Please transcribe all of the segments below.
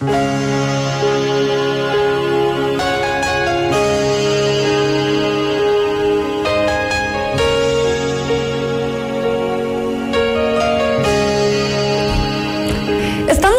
Estamos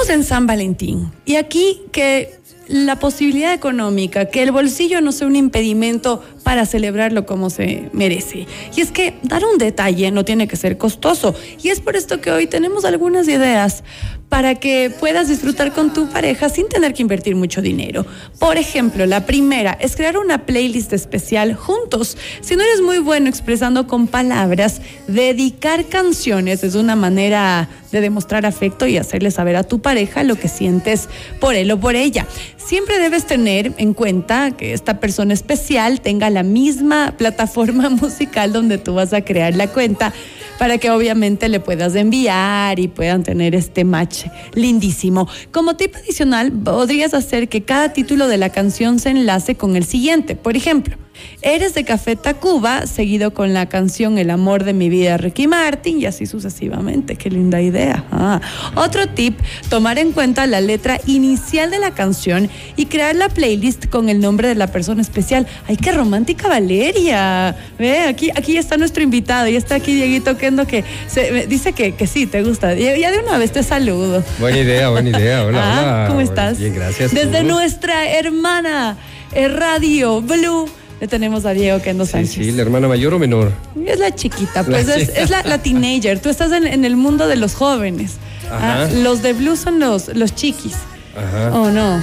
en San Valentín y aquí que la posibilidad económica, que el bolsillo no sea un impedimento para celebrarlo como se merece. Y es que dar un detalle no tiene que ser costoso. Y es por esto que hoy tenemos algunas ideas para que puedas disfrutar con tu pareja sin tener que invertir mucho dinero. Por ejemplo, la primera es crear una playlist especial juntos. Si no eres muy bueno expresando con palabras, dedicar canciones es una manera de demostrar afecto y hacerle saber a tu pareja lo que sientes por él o por ella. Siempre debes tener en cuenta que esta persona especial tenga la misma plataforma musical donde tú vas a crear la cuenta para que obviamente le puedas enviar y puedan tener este match lindísimo. Como tip adicional, podrías hacer que cada título de la canción se enlace con el siguiente. Por ejemplo, Eres de Café Tacuba, seguido con la canción El amor de mi vida, Ricky Martin, y así sucesivamente. Qué linda idea. Ah. Otro tip, tomar en cuenta la letra inicial de la canción y crear la playlist con el nombre de la persona especial. ¡Ay, qué romántica Valeria! Ve, aquí, aquí está nuestro invitado, y está aquí Dieguito Kendo que se, dice que, que sí, te gusta. Ya de una vez te saludo. Buena idea, buena idea. Hola, ah, hola. ¿Cómo estás? Bien, gracias. Desde nuestra hermana eh, Radio Blue le tenemos a Diego Kendo Sí, Sánchez. sí, la hermana mayor o menor. Es la chiquita, pues La es, chica. es la, la teenager. Tú estás en, en el mundo de los jóvenes. Ajá. Ah, los de blue son los, los chiquis. Ajá. ¿O no?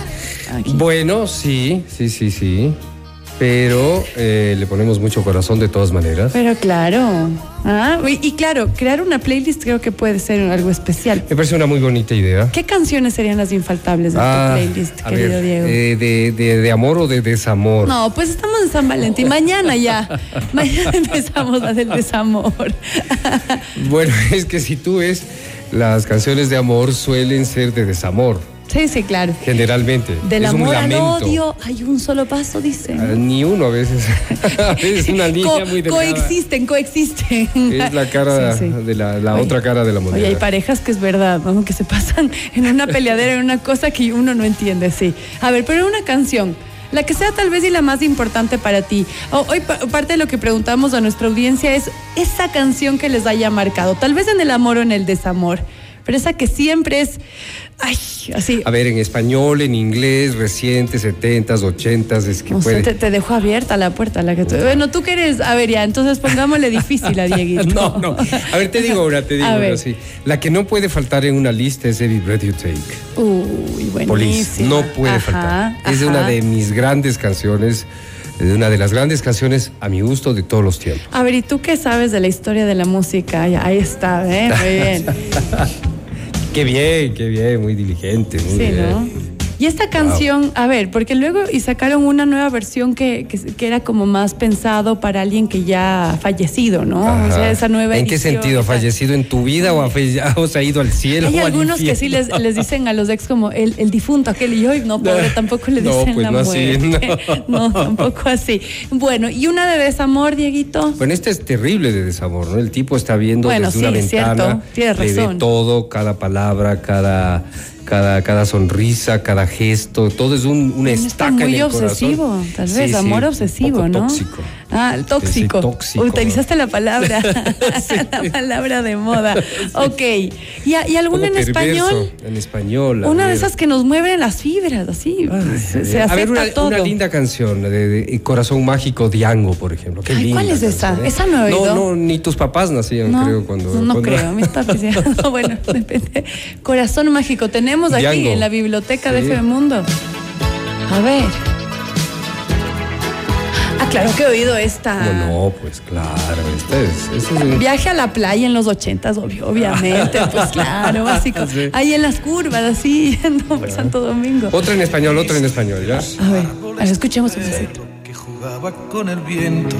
Aquí. Bueno, sí, sí, sí, sí. Pero eh, le ponemos mucho corazón de todas maneras. Pero claro. Ah, y, y claro, crear una playlist creo que puede ser algo especial. Me parece una muy bonita idea. ¿Qué canciones serían las infaltables de Ah, tu playlist, querido ver, Diego? eh, de, de- de amor o de desamor. No, pues estamos en San Valentín. Mañana ya. Mañana empezamos a del desamor. Bueno, es que si tú ves, las canciones de amor suelen ser de desamor, Sí, sí, claro. generalmente. Del es un amor al odio hay un solo paso, dicen. Ah, Ni uno a veces. a veces una línea Co- muy delgada. coexisten, coexisten. Es la cara Sí, sí. de la, la Oye, otra cara de la moneda. Oye, hay parejas que es verdad, ¿no? que se pasan en una peleadera, en una cosa que uno no entiende, sí. A ver, pero una canción, la que sea tal vez y la más importante para ti. Hoy pa- parte de lo que preguntamos a nuestra audiencia es esa canción que les haya marcado, tal vez en el amor o en el desamor, pero esa que siempre es, ay, así. A ver, en español, en inglés, reciente, 70s, 80s, es que sé, puede. te, te dejo abierta la puerta. La que tú- bueno, tú quieres, a ver, ya, entonces pongámosle difícil a Dieguito. No, no. A ver, te digo una, te digo A una, ver. sí. La que no puede faltar en una lista es Every Breath You Take. Uy, Police. buenísima. No puede Ajá, faltar. Es ajá. una de mis grandes canciones, de una de las grandes canciones a mi gusto de todos los tiempos. A ver, ¿y tú qué sabes de la historia de la música? Ahí está, ¿eh? Muy bien. Qué bien, qué bien, muy diligente. Muy Sí, bien. ¿no? Y esta canción, a ver, porque luego y sacaron una nueva versión que, que, que era como más pensado para alguien que ya ha fallecido, ¿no? O sea, esa nueva ¿En qué sentido? y ¿Ha tal. fallecido en tu vida o, ha, o se ha ido al cielo? Hay o al algunos que sí les, les dicen a los ex como el, el difunto aquel y hoy no, pobre, tampoco le No, dicen pues la no así, muerte. No. tampoco así. Bueno, y una de desamor, Dieguito. Bueno, este es terrible de desamor, ¿no? El tipo está viendo Bueno, desde sí, una es cierto, ventana, tienes le ve razón. todo, cada palabra, cada, cada, cada sonrisa, cada gesto, todo es un, una estaca muy en el obsesivo, corazón. tal Sí, vez, sí, amor un obsesivo, poco ¿no? Tóxico. Ah, el tóxico. Sí, tóxico. Utilizaste la palabra, la palabra de moda. Ok. ¿Y, y Un alguna en español? En español. Una de esas que nos mueven las fibras, así. se, se a ver, una, todo. una linda canción de, de Corazón Mágico Diango, por ejemplo. Qué Ay, linda ¿cuál es esa? ¿eh? Esa no he oído. No, no, ni tus papás nacían, no, creo, cuando. no, cuando- creo, mis papis ya- no, bueno, depende. Corazón mágico, tenemos aquí en la biblioteca de Sí. FM Mundo. A ver. Claro que he oído esta. ¿Cómo no? Pues claro, esta es. esta es- Viaje a la playa en los ochentas, obvio, obviamente, pues claro, básico. Sí. Ahí en las curvas, así, yendo por Santo Domingo. Otra en español, otra en español, ¿ya? A ver, a ver, escuchemos un pedacito. que jugaba con el viento.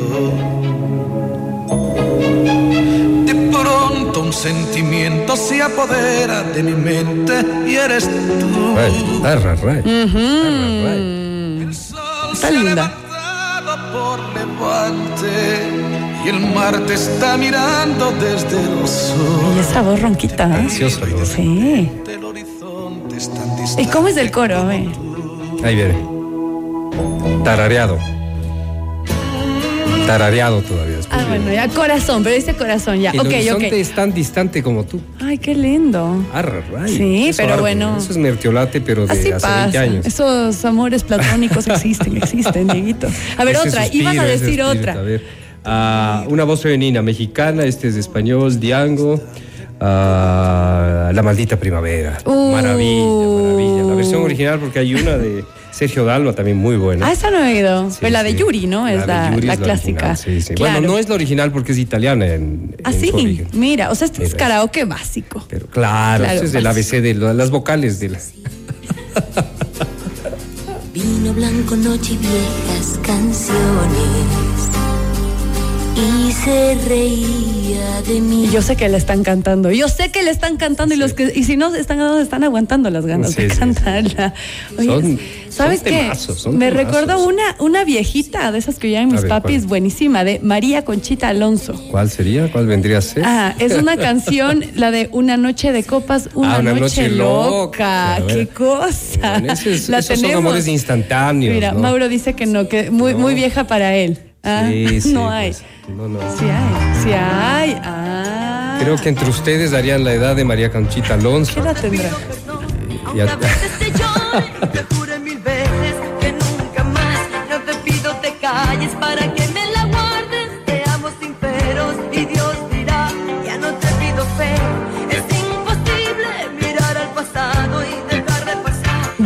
De pronto un sentimiento se apodera de mi mente y eres tú. Ay, arra, ray. Mm. Arra, ray. El sol Está linda. Por levante y el mar te está mirando desde los Y esa voz ronquita. ¿eh? Sí. distante. ¿Y cómo es el coro? A ver. Ahí viene. Tarareado. Tarareado todavía. Ah, bueno, ya corazón, pero dice corazón ya. El es tan distante como tú. Ay, qué lindo. Array, Sí, pero bueno. Eso es mertiolate, pero de Así hace pasa. 20 años. Esos amores platónicos existen, existen, Dieguito. A ver, Ese otra. suspiro, Ibas a decir otra. A ver. Ah, una voz femenina mexicana, este es de español, Diango. Ah, la maldita primavera. Uh. Maravilla, maravilla. La versión original, porque hay una de Sergio Dalma también muy buena. Ah, esa no he oído. Sí, Pero la de. Yuri, ¿no? Es de la, Yuri la es clásica. original, sí, sí. Claro. Bueno, no es la original porque es italiana en, Ah, en sí. Mira, o sea, este es karaoke básico. Pero claro, Claro, es del. ABC de la- las vocales de la. Vino blanco, noche y viejas canciones. Y se reía de mí. Y yo sé que le están cantando. Yo sé que le están cantando y los que y si no están están aguantando las ganas Sí, de sí, sí. cantarla. Oye, Son- ¿sabes son qué? temazos, son Me recordó una una viejita de esas que oían mis ver, papis, ¿cuál? buenísima, de María Conchita Alonso. ¿Cuál sería? ¿Cuál vendría a ser? Ah, es una canción, la de Una noche de copas, una, Ah, una noche, noche loca. Qué cosa. Bueno, la esos son tenemos. amores instantáneos, Mira, ¿no? Mauro dice que no, que muy, muy vieja para él. Ah, Sí, sí, no hay. pues, no, no. Sí hay, sí hay. Ah. Creo que entre ustedes darían la edad de María Conchita Alonso. ¿Qué edad tendrá? Ya- Otra vez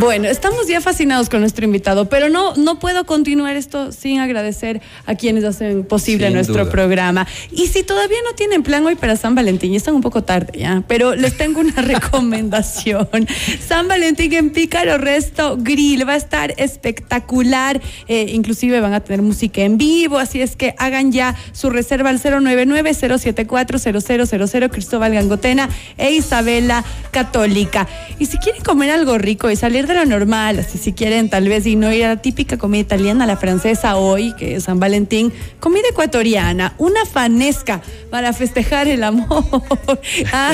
Bueno, estamos ya fascinados con nuestro invitado, pero no, no puedo continuar esto sin agradecer a quienes hacen posible Sin nuestro duda. programa. Y si todavía no tienen plan hoy para San Valentín, ya están un poco tarde ya, pero les tengo una recomendación. San Valentín en Pícaro Resto Grill va a estar espectacular, eh, inclusive van a tener música en vivo, así es que hagan ya su reserva al 099-074-0000 Cristóbal Gangotena e Isabela Católica. Y si quieren comer algo rico y salir de lo normal, así si quieren tal vez y no ir a la típica comida italiana, la francesa hoy, que es San Valentín, comida ecuatoriana, una fanesca para festejar el amor. Ah,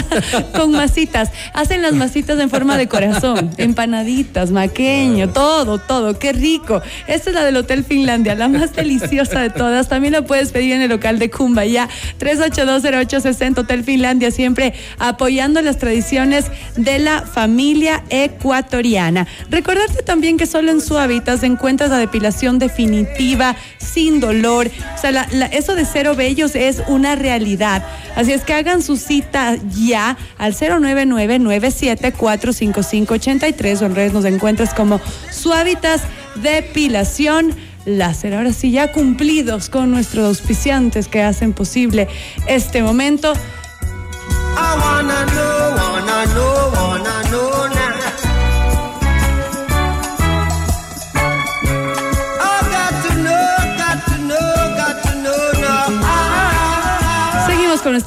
con masitas. Hacen las masitas en forma de corazón, empanaditas, maqueño, todo, todo. Qué rico. Esta es la del Hotel Finlandia, la más deliciosa de todas. También la puedes pedir en el local de Cumbaya, 3820860 Hotel Finlandia, siempre apoyando las tradiciones de la familia ecuatoriana. Recordarte también que solo en su hábitat encuentras la depilación definitiva, sin dolor. O sea, eso de cero bellos es una realidad. Así es que hagan su cita ya al 099-97-45583 o en redes nos encuentras como Suavitas Depilación Láser. Ahora sí, ya cumplidos con nuestros auspiciantes que hacen posible este momento. I wanna know, wanna know,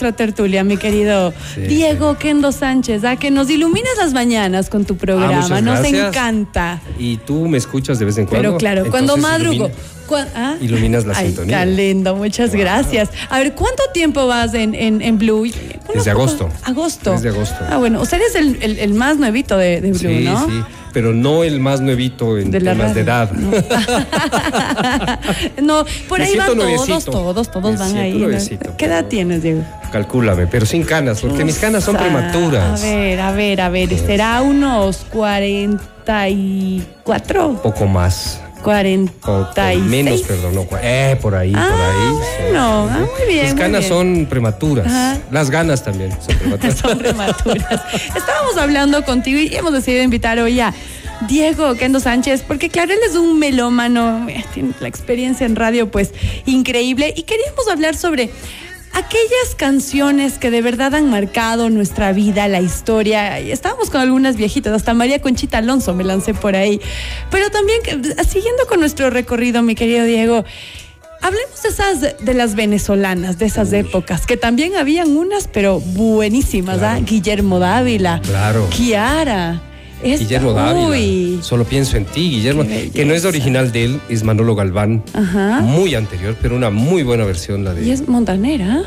nuestra tertulia, mi querido Sí, Diego Kendo Sánchez, a que nos iluminas las mañanas con tu programa. Ah, muchas nos encanta. Y tú me escuchas de vez en cuando. Pero claro, cuando madrugo. ilumina- ¿ah? iluminas la Ay, sintonía. Qué lindo, muchas gracias. A ver, ¿cuánto tiempo vas en, en, en Blue? Desde agosto. Agosto. Desde agosto. Ah, bueno, o sea, eres el, el- el más nuevito de, de Blue, Sí, ¿no? sí. Pero no el más nuevito en De temas de edad. no, por Me ahí van todos, todos, todos Me van ahí. ¿no? nuevecito, ¿Qué edad tienes, Diego? Calcúlame, pero sin canas, porque mis canas son Ah, prematuras. A ver, a ver, a ver, será unos 44, Poco más. O, o 46. menos, perdón. No, eh, por ahí, Ah, por ahí. sí. bueno, ah, muy bien, Mis muy canas bien. son prematuras. Ajá. Las ganas también son prematuras. son prematuras. Estábamos hablando contigo y hemos decidido invitar hoy a Diego Kendo Sánchez, porque claro, él es un melómano, eh, tiene la experiencia en radio pues increíble y queríamos hablar sobre aquellas canciones que de verdad han marcado nuestra vida, la historia. Estábamos con algunas viejitas, hasta María Conchita Alonso me lancé por ahí. Pero también, que- siguiendo con nuestro recorrido, mi querido Diego, Hablemos de esas de las venezolanas, de esas épocas, que también habían unas, pero buenísimas, ¿ah? Guillermo Dávila, Claro. Kiara. Guillermo Dávila. Solo pienso en ti, Guillermo. Que no es original de él, es Manolo Galván. Ajá. Muy anterior, pero una muy buena versión la de. Y es montanera. ¿ah?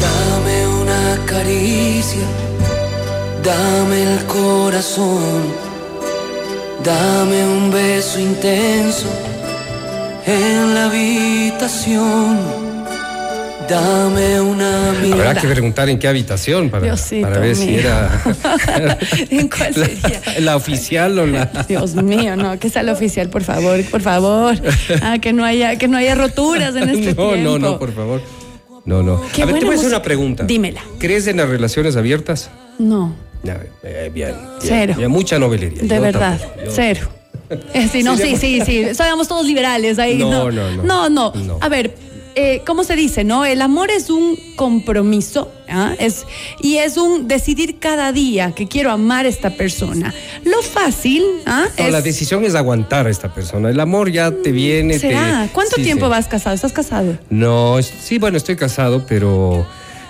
Dame una caricia, dame el corazón, dame un beso intenso en la habitación. Dame una mirada. Habrá que preguntar en qué habitación para, Diosito para ver si era ¿En cuál la, sería? la oficial o la. Dios mío, no, que sea la oficial, por favor, por favor. Ah, que no haya, que no haya roturas en este no, tiempo. no, no, por favor. No, no. Qué a ver, te voy a hacer una pregunta. Dímela. ¿Crees en las relaciones abiertas? No, Ya, eh, bien, bien. Cero. Ya, mucha novelería. de Yo verdad, tampoco, yo- cero. Eh, sí, no, sí, sí, sí. Somos todos liberales ahí. No, No, no, no. No, no. A ver, eh, ¿cómo se dice? No, el amor es un compromiso, ¿ah? es y es un decidir cada día que quiero amar a esta persona. Lo fácil, ¿ah? No, es- la decisión es aguantar a esta persona. El amor ya te viene. te- ¿Será? ¿Cuánto sí, tiempo sí. vas casado? ¿Estás casado? No, sí, bueno, estoy casado, pero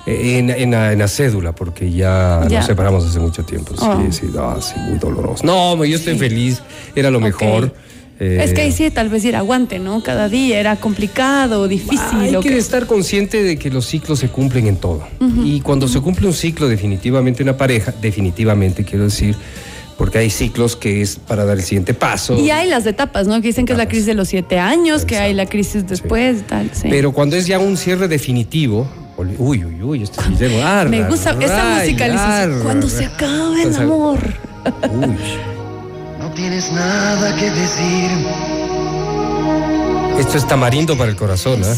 en, en la, en la cédula, porque ya, Ya. nos separamos hace mucho tiempo. Sí, Oh. sí, no, sí, muy doloroso. No, yo estoy feliz, era lo mejor. Eh, Es que ahí sí, tal vez ir aguante, ¿no? Cada día era complicado, difícil. Hay que que- estar consciente de que los ciclos se cumplen en todo. Y cuando se cumple un ciclo definitivamente en una pareja, definitivamente quiero decir, porque hay ciclos que es para dar el siguiente paso. Y hay las etapas, ¿no? Que dicen que es la crisis de los siete años, que hay la crisis después, tal. Sí. Pero cuando es ya un cierre definitivo, uy, uy, uy, esto es Guillermo, Me arra, gusta esa ray, musicalización. arra, Cuando se acaba el amor. Uy. No tienes nada que decir. Esto es tamarindo para el corazón, ¿ah?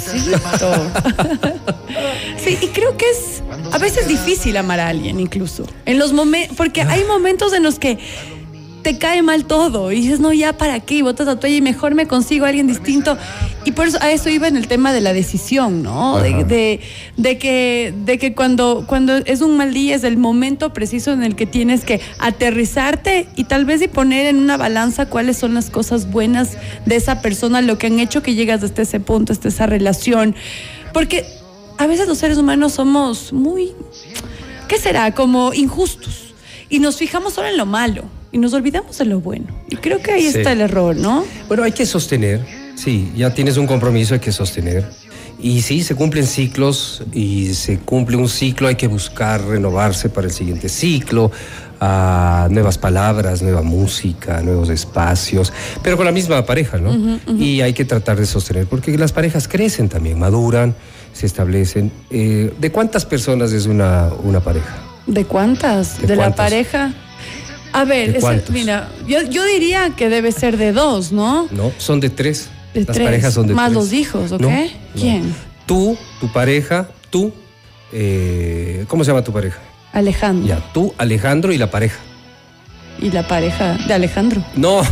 Sí, y creo que es a veces difícil amar a alguien incluso. En los momentos, porque hay momentos en los que te cae mal todo y dices, no, ya para qué, y botas la toalla y mejor me consigo a alguien distinto. Y por eso a eso iba en el tema de la decisión, ¿no? De, de- de que, de que cuando, cuando es un mal día es el momento preciso en el que tienes que aterrizarte y tal vez y poner en una balanza cuáles son las cosas buenas de esa persona, lo que han hecho que llegas hasta ese punto, hasta esa relación. Porque a veces los seres humanos somos muy, ¿qué será? Como injustos. Y nos fijamos solo en lo malo y nos olvidamos de lo bueno. Y creo que ahí Sí. está el error, ¿no? Bueno, hay que sostener, sí, ya tienes un compromiso, hay que sostener. Y sí, se cumplen ciclos y se cumple un ciclo, hay que buscar renovarse para el siguiente ciclo, ah, nuevas palabras, nueva música, nuevos espacios, pero con la misma pareja, ¿no? Y hay que tratar de sostener, porque las parejas crecen también, maduran, se establecen. Eh, ¿De cuántas personas es una, una pareja? ¿De cuántas? ¿De ¿De, la pareja? A ver, mira, yo, yo diría que debe ser de dos, ¿no? No, son de tres. De Las tres. parejas son de Más tres. los hijos, ¿ok? No, no. ¿Quién? Tú, tu pareja, tú, eh, ¿cómo se llama tu pareja? Alejandro. Ya, tú, Alejandro y la pareja. Y la pareja de Alejandro. No,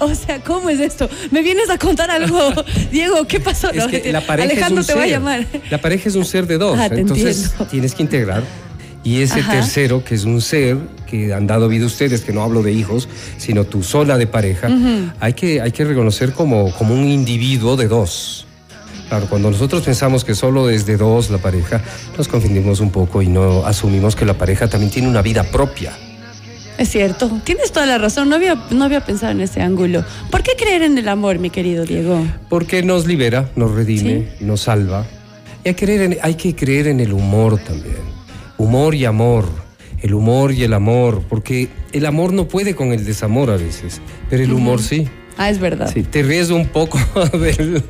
O sea, ¿cómo es esto? ¿Me vienes a contar algo? Diego, ¿qué pasó? es No, que la pareja Alejandro es un te va a ser. llamar. La pareja es un ser de dos, Ah, entonces entiendo. tienes que integrar. Y ese Ajá. tercero, que es un ser que han dado vida ustedes, que no hablo de hijos, sino tu sola de pareja, hay, que, hay que reconocer como, como un individuo de dos. Claro, cuando nosotros pensamos que solo es de dos la pareja, nos confundimos un poco y no asumimos que la pareja también tiene una vida propia. Es cierto, tienes toda la razón. No había, no había pensado en ese ángulo. ¿Por qué creer en el amor, mi querido Diego? Porque nos libera, nos redime, nos salva. Y hay, creer en, hay que creer en el humor también. Humor y amor. El humor y el amor. Porque el amor no puede con el desamor a veces. Pero el humor sí. Ah, es verdad. Sí, te ríes un poco del,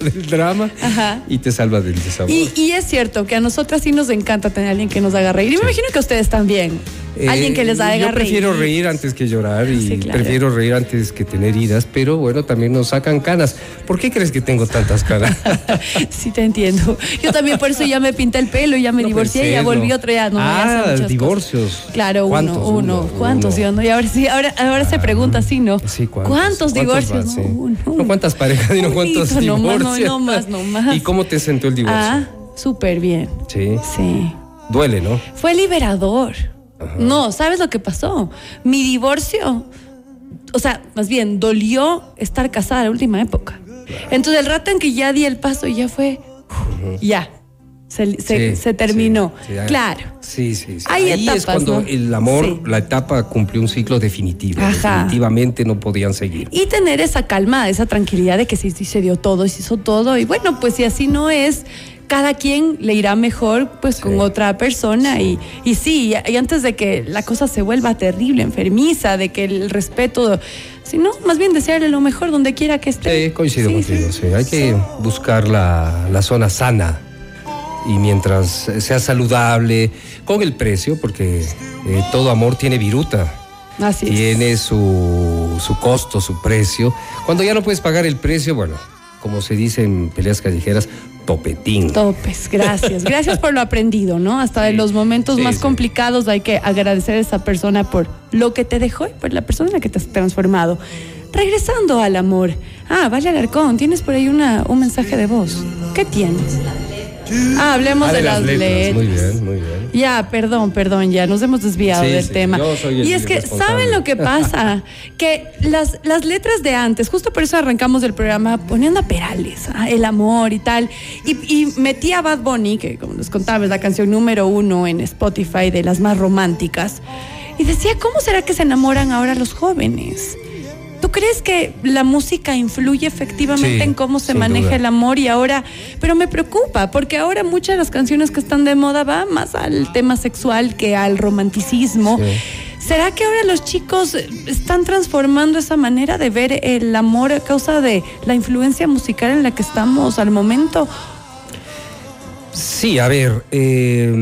del drama Ajá. y te salvas del desamor. Y, y es cierto que a nosotras sí nos encanta tener a alguien que nos haga reír. Y me imagino que a ustedes también. Eh, alguien que les haga Yo prefiero reír. reír antes que llorar y Sí, claro. prefiero reír antes que tener iras, pero bueno, también nos sacan canas. ¿Por qué crees que tengo tantas canas? sí, te entiendo. Yo también por eso ya me pinté el pelo, ya me No divorcié, ya ser, volví no. otro, ya no. ya Ah, divorcios. cosas. Claro, uno, ¿Cuántos? uno. Uno, ¿Cuántos? uno. Yo no, y ahora sí, ahora, ahora se pregunta así, ¿no? Sí, ¿cuántos? divorcios? vas? Sí. No, ¿cuántas parejas y no cuántos Unito, no más, no, divorcios? no más, no más. ¿Y cómo te sentó el divorcio? Ah, súper bien. Sí. Sí. Duele, ¿no? Fue liberador. No, ¿sabes lo que pasó? Mi divorcio, o sea, más bien, dolió estar casada la última época. Entonces, el rato en que ya di el paso, ya fue, ya, se, se- Sí, se terminó. sí, sí, claro. Sí, sí, sí. Hay Ahí es cuando ¿no? el amor, la etapa cumplió un ciclo definitivo. Ajá. Definitivamente no podían seguir. Y tener esa calma, esa tranquilidad de que sí, sí se dio todo y se hizo todo. Y bueno, pues si así no es, cada quien le irá mejor pues Sí. con otra persona y, y sí, y, antes de que la cosa se vuelva terrible, enfermiza, de que el respeto, sino más bien desearle lo mejor donde quiera que esté. Sí, coincido Sí, contigo. sí. Hay que buscar la, la zona sana y mientras sea saludable, con el precio, porque eh, todo amor tiene viruta. Así es. tiene su, su costo, su precio. Cuando ya no puedes pagar el precio, bueno, como se dice en peleas callejeras, topetín. Topes, gracias. Gracias por lo aprendido, ¿no? Hasta en los momentos Sí, más sí. complicados hay que agradecer a esa persona por lo que te dejó y por la persona en la que te has transformado. Regresando al amor. Ah, vale Alarcón, tienes por ahí una, un mensaje de voz. ¿Qué tienes? Ah, hablemos Ah, de, las letras. Muy bien, muy bien. Ya, perdón, perdón, ya nos hemos desviado Sí, del sí, tema. yo soy el y es que. ¿saben lo que pasa? que las, las letras de antes, justo por eso arrancamos el programa poniendo a Perales, ah, el amor y tal. Y, y metí a Bad Bunny, que como les contaba es la canción número uno en Spotify de las más románticas. Y decía, ¿cómo será que se enamoran ahora los jóvenes? ¿Tú crees que la música influye efectivamente Sí, en cómo se maneja duda. el amor y ahora, pero me preocupa porque ahora muchas de las canciones que están de moda van más al tema sexual que al romanticismo. Sí. ¿Será que ahora los chicos están transformando esa manera de ver el amor a causa de la influencia musical en la que estamos al momento? Sí, a ver, eh,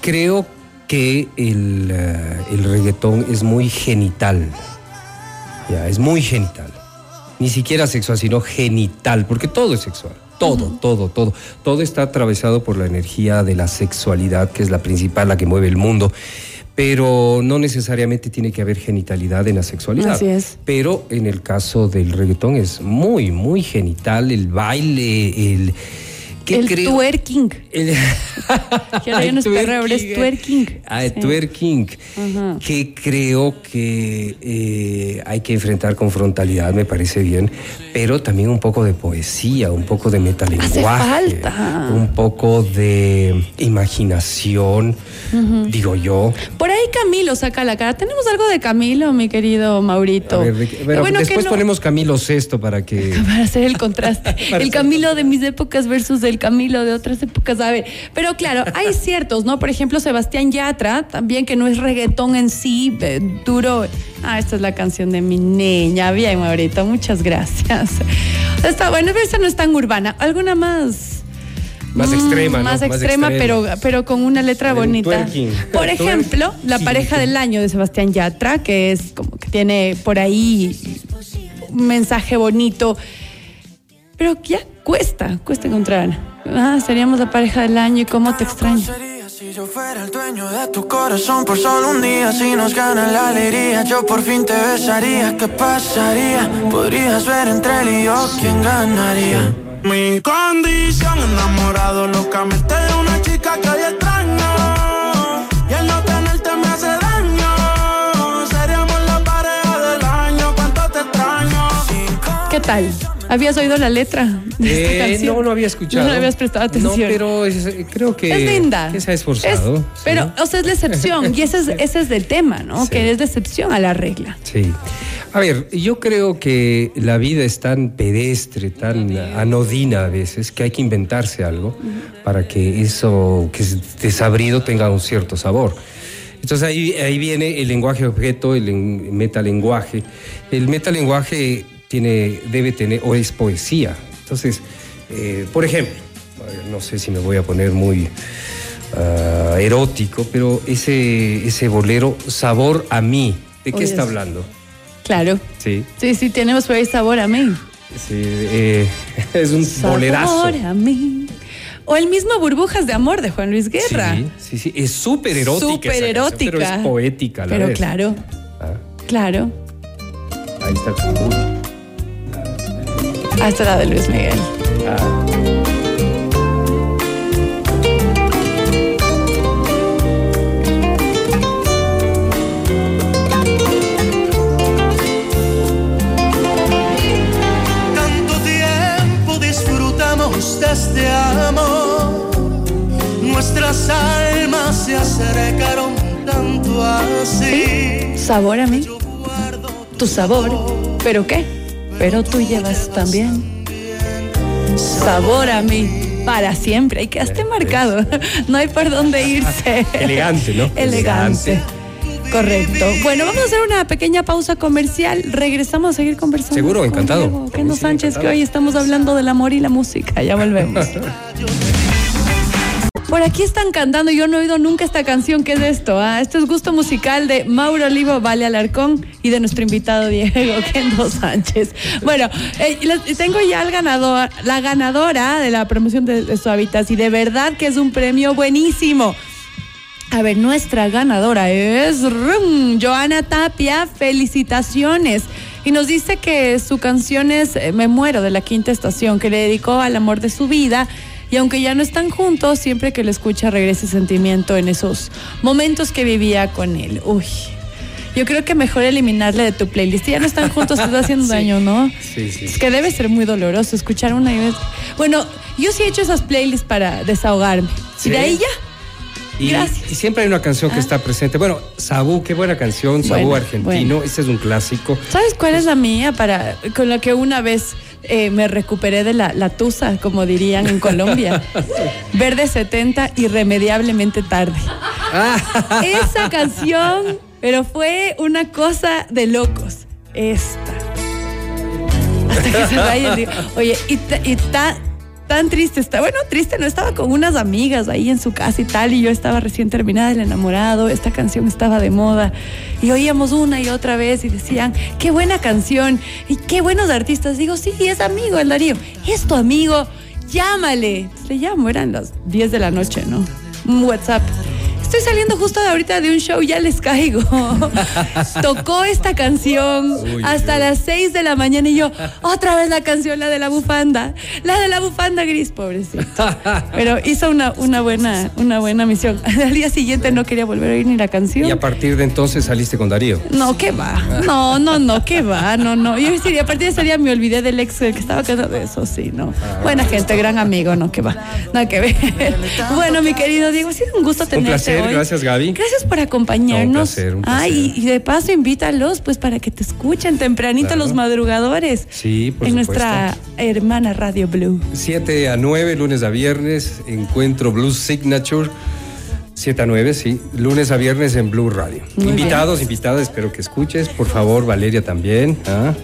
creo que el, eh, el reggaetón es muy genital. Ya, es muy genital. Ni siquiera sexual, sino genital, porque todo es sexual. Todo, todo, todo. Todo está atravesado por la energía de la sexualidad, que es la principal, la que mueve el mundo. Pero no necesariamente tiene que haber genitalidad en la sexualidad. Así es. Pero en el caso del reggaetón es muy, muy genital. El baile, el. ¿Qué el creo? twerking. El- ya no ahora es twerking. Ah, Sí. twerking. Ajá. Que creo que eh, hay que enfrentar con frontalidad, me parece bien, pero también un poco de poesía, un poco de metalenguaje. falta. Un poco de imaginación, digo yo. Por ahí Camilo saca la cara. ¿Tenemos algo de Camilo, mi querido Maurito? A ver, bueno, Bueno, que después no- ponemos Camilo Sexto para que. Para hacer el contraste. El Camilo de mis épocas versus el Camilo de otras épocas. A ver, pero claro, hay ciertos, ¿no? Por ejemplo, Sebastián Yatra, también que no es reggaetón en sí, eh, duro. Ah, esta es la canción de mi niña. Bien, Maurito, muchas gracias. Está bueno, esta no es tan urbana. ¿Alguna más? Más Mm, extrema, ¿no? Más Más extrema, extrema. pero, pero con una letra El bonita. twerking. Por ejemplo, la pareja del año de Sebastián Yatra, que es como que tiene por ahí un mensaje bonito. Pero ya cuesta, cuesta encontrar. Ah, seríamos la pareja del año y cómo te extraño. si yo fuera el dueño de tu corazón por solo un día? Si nos gana la alegría, yo por fin te besaría. ¿Qué pasaría? Podrías ver entre él y yo quién ganaría. Mi condición, enamorado locamente de una chica que hoy extraño. Y el no tenerte me hace daño. Seríamos la pareja del año. ¿Cuánto te extraño? ¿Qué tal? ¿Habías oído la letra de esta Eh, canción? no, no había escuchado. No habías prestado atención. No, pero es- creo que. es linda. Que se ha esforzado. Es- sí. Pero, o sea, es la excepción. y ese es, ese es del tema, ¿no? Sí. Que es la excepción a la regla. Sí. A ver, yo creo que la vida es tan pedestre, tan anodina a veces, que hay que inventarse algo para que eso que es desabrido tenga un cierto sabor. Entonces ahí, ahí viene el lenguaje objeto, el en- metalenguaje. El metalenguaje tiene, debe tener, o es poesía. Entonces, eh, por ejemplo, no sé si me voy a poner muy ah, erótico, pero ese, ese bolero, sabor a mí, ¿de qué está es- hablando? Claro. Sí, Sí, sí, tenemos por ahí sabor a mí. sí, eh, es un bolerazo. Sabor a mí. O el mismo Burbujas de Amor de Juan Luis Guerra. Sí, sí, sí, es súper erótica. Súper canción, erótica. Pero es poética la Pero vez. claro, Ah, claro. ahí está. Hasta la de Luis Miguel. Ah, Tanto tiempo disfrutamos de este amor. Nuestras almas se acercaron tanto así. Sabor a mí. Tu sabor. ¿Pero qué? Pero tú llevas también. Sabor a mí. para siempre. Y quedaste marcado. No hay por dónde irse. Elegante, ¿no? Elegante. Correcto. Bueno, vamos a hacer una pequeña pausa comercial. Regresamos a seguir conversando. Seguro, encantado. Kendo Sánchez, que encantado. hoy estamos hablando del amor y la música. Ya volvemos. Por aquí están cantando, yo no he oído nunca esta canción, ¿qué es esto? Ah, esto es gusto musical de Mauro Olivo, Vale Alarcón y de nuestro invitado Diego Kendo Sánchez. Bueno, eh, tengo ya el ganador, la ganadora de la promoción de, de Suavitas y de verdad que es un premio buenísimo. A ver, nuestra ganadora es rum, Joana Tapia. Felicitaciones. Y nos dice que su canción es eh, Me muero de la quinta estación, que le dedicó al amor de su vida. Y aunque ya no están juntos, siempre que lo escucha regresa sentimiento en esos momentos que vivía con él. Uy. Yo creo que mejor eliminarle de tu playlist. Ya no están juntos, te está haciendo Sí. daño, ¿no? Sí, sí. Es que debe ser muy doloroso escuchar una y vez. Bueno, yo sí he hecho esas playlists para desahogarme. ¿Sí? Y de ahí ya. Y, Gracias. y siempre hay una canción que Ah. está presente. Bueno, Sabú, qué buena canción, Sabú Bueno, argentino, bueno. ese es un clásico. ¿Sabes cuál es la mía para con la que una vez eh, me recuperé de la, la tusa, como dirían en Colombia? Verde 70, irremediablemente tarde. Ah. Esa canción, pero fue una cosa de locos. Esta. Hasta que se vaya el día. Oye, y, y ta- tan triste está. Bueno, triste no estaba con unas amigas ahí en su casa y tal, y yo estaba recién terminada del enamorado. Esta canción estaba de moda. Y oíamos una y otra vez y decían, qué buena canción y qué buenos artistas. Digo, sí, es amigo el Darío. Es tu amigo, llámale. Le llamo, eran las 10 de la noche, ¿no? Un WhatsApp. Estoy saliendo justo de ahorita de un show, ya les caigo. Tocó esta canción Uy, hasta Dios. las 6 de la mañana y yo, otra vez la canción, la de la bufanda. La de la bufanda gris, pobrecito. Pero hizo una, una, buena, una buena misión. Al día siguiente no quería volver a oír ni la canción. Y a partir de entonces saliste con Darío. No, ¿qué va? No, no, no, ¿qué va? No, no. Yo diría, a partir de ese día me olvidé del ex que estaba casado. Eso sí, no. Ah. Buena gente, gran amigo, no, ¿qué va? Nada que ver. Bueno, mi querido Diego, ha sido un gusto tenerte placer, hoy. gracias, Gaby. Gracias por acompañarnos. No, un placer, un placer. Ay, y, de paso invítalos, pues, para que te escuchen tempranito Claro. los madrugadores. Sí, por En supuesto. nuestra hermana Radio Blue. 7 a 9, lunes a viernes, encuentro Blues Signature. 7 a 9, sí. Lunes a viernes en Blue Radio. Muy Invitados, invitadas, espero que escuches. Por favor, Valeria también. ¿ah?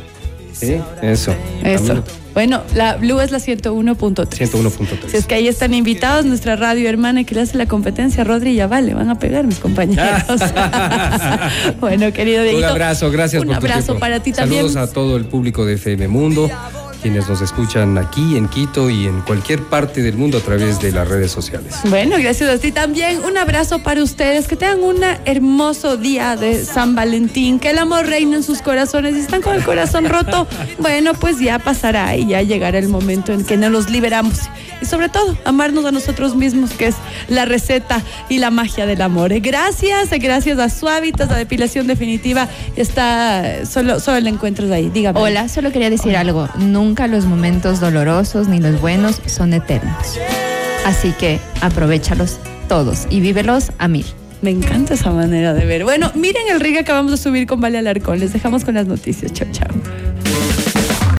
Sí, eso. Eso. Bueno, la Blue es la 101.3. 101.3. Si es que ahí están invitados, nuestra radio hermana que le hace la competencia, Rodri, ya vale, van a pegar mis compañeros. bueno, querido Dieguito. Un abrazo, gracias Un por tu abrazo tiempo. para ti también. Saludos a todo el público de FM Mundo, quienes nos escuchan aquí en Quito y en cualquier parte del mundo a través de las redes sociales. Bueno, gracias a ti también. Un abrazo para ustedes. Que tengan un hermoso día de San Valentín. Que el amor reine en sus corazones. Si están con el corazón roto, bueno, pues ya pasará y ya llegará el momento en que nos los liberamos. Y sobre todo, amarnos a nosotros mismos, que es la receta y la magia del amor. Gracias, gracias a Suavitas, a Depilación Definitiva. Está, solo, solo la encuentras ahí. Dígame. Hola, solo quería decir algo. Nunca los momentos dolorosos ni los buenos son eternos. Así que aprovechalos todos y vívelos a mil. Me encanta esa manera de ver. Bueno, miren el rig que acabamos de subir con Vale Alarcón. Les dejamos con las noticias. Chao, chao.